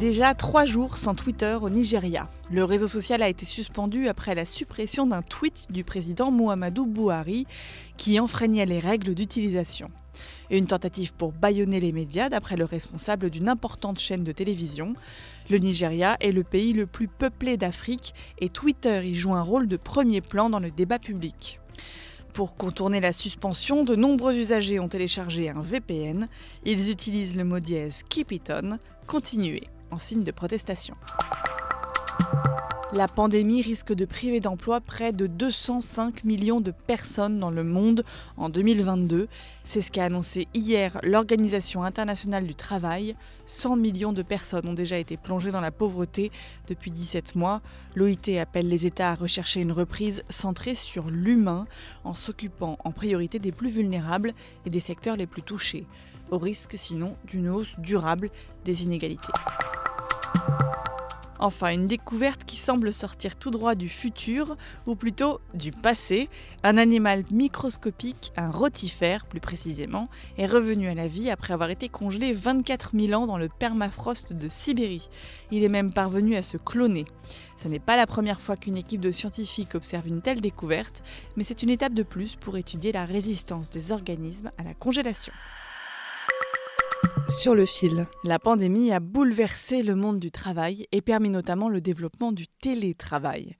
Déjà trois jours sans Twitter au Nigeria. Le réseau social a été suspendu après la suppression d'un tweet du président Muhammadu Buhari qui enfreignait les règles d'utilisation. Une tentative pour bâillonner les médias d'après le responsable d'une importante chaîne de télévision. Le Nigeria est le pays le plus peuplé d'Afrique et Twitter y joue un rôle de premier plan dans le débat public. Pour contourner la suspension, de nombreux usagers ont téléchargé un VPN. Ils utilisent le mot dièse Keep It On, continuer, en signe de protestation. La pandémie risque de priver d'emploi près de 205 millions de personnes dans le monde en 2022. C'est ce qu'a annoncé hier l'Organisation internationale du travail. 100 millions de personnes ont déjà été plongées dans la pauvreté depuis 17 mois. L'OIT appelle les États à rechercher une reprise centrée sur l'humain en s'occupant en priorité des plus vulnérables et des secteurs les plus touchés, au risque sinon d'une hausse durable des inégalités. Enfin, une découverte qui semble sortir tout droit du futur, ou plutôt du passé. Un animal microscopique, un rotifère plus précisément, est revenu à la vie après avoir été congelé 24 000 ans dans le permafrost de Sibérie. Il est même parvenu à se cloner. Ce n'est pas la première fois qu'une équipe de scientifiques observe une telle découverte, mais c'est une étape de plus pour étudier la résistance des organismes à la congélation. Sur le fil. La pandémie a bouleversé le monde du travail et permis notamment le développement du télétravail.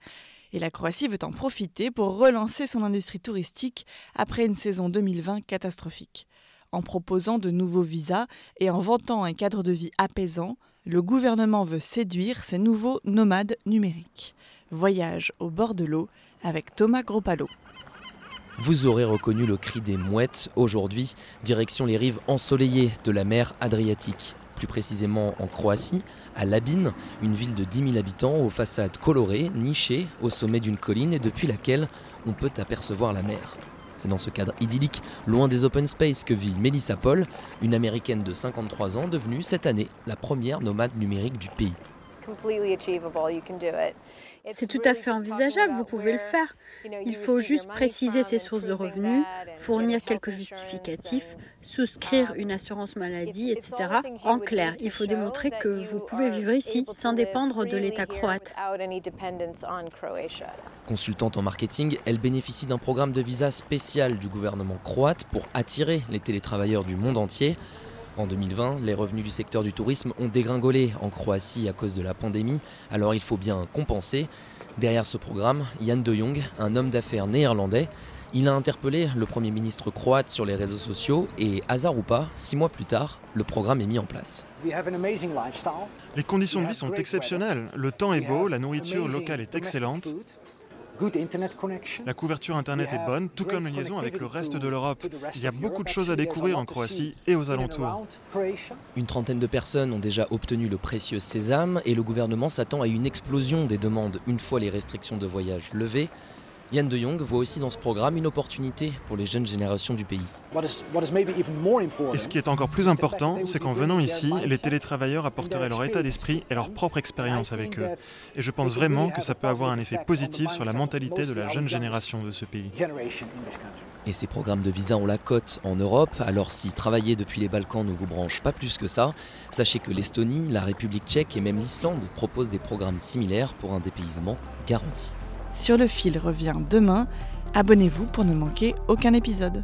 Et la Croatie veut en profiter pour relancer son industrie touristique après une saison 2020 catastrophique. En proposant de nouveaux visas et en vantant un cadre de vie apaisant, le gouvernement veut séduire ces nouveaux nomades numériques. Voyage au bord de l'eau avec Thomas Gropalo. Vous aurez reconnu le cri des mouettes aujourd'hui, direction les rives ensoleillées de la mer Adriatique. Plus précisément en Croatie, à Labine, une ville de 10 000 habitants aux façades colorées, nichées au sommet d'une colline et depuis laquelle on peut apercevoir la mer. C'est dans ce cadre idyllique, loin des open space, que vit Melissa Paul, une américaine de 53 ans devenue cette année la première nomade numérique du pays. C'est tout à fait envisageable, vous pouvez le faire. Il faut juste préciser ses sources de revenus, fournir quelques justificatifs, souscrire une assurance maladie, etc. En clair, il faut démontrer que vous pouvez vivre ici sans dépendre de l'État croate. Consultante en marketing, elle bénéficie d'un programme de visa spécial du gouvernement croate pour attirer les télétravailleurs du monde entier. En 2020, les revenus du secteur du tourisme ont dégringolé en Croatie à cause de la pandémie, alors il faut bien compenser. Derrière ce programme, Jan de Jong, un homme d'affaires néerlandais, il a interpellé le Premier ministre croate sur les réseaux sociaux et, hasard ou pas, six mois plus tard, le programme est mis en place. Les conditions de vie sont exceptionnelles. Le temps est beau, la nourriture locale est excellente. La couverture Internet est bonne, tout comme les liaisons avec le reste de l'Europe. Il y a beaucoup de choses à découvrir en Croatie et aux alentours. Une trentaine de personnes ont déjà obtenu le précieux sésame et le gouvernement s'attend à une explosion des demandes une fois les restrictions de voyage levées. Yann de Jong voit aussi dans ce programme une opportunité pour les jeunes générations du pays. Et ce qui est encore plus important, c'est qu'en venant ici, les télétravailleurs apporteraient leur état d'esprit et leur propre expérience avec eux. Et je pense vraiment que ça peut avoir un effet positif sur la mentalité de la jeune génération de ce pays. Et ces programmes de visa ont la cote en Europe, alors si travailler depuis les Balkans ne vous branche pas plus que ça, sachez que l'Estonie, la République tchèque et même l'Islande proposent des programmes similaires pour un dépaysement garanti. Sur le fil revient demain. Abonnez-vous pour ne manquer aucun épisode.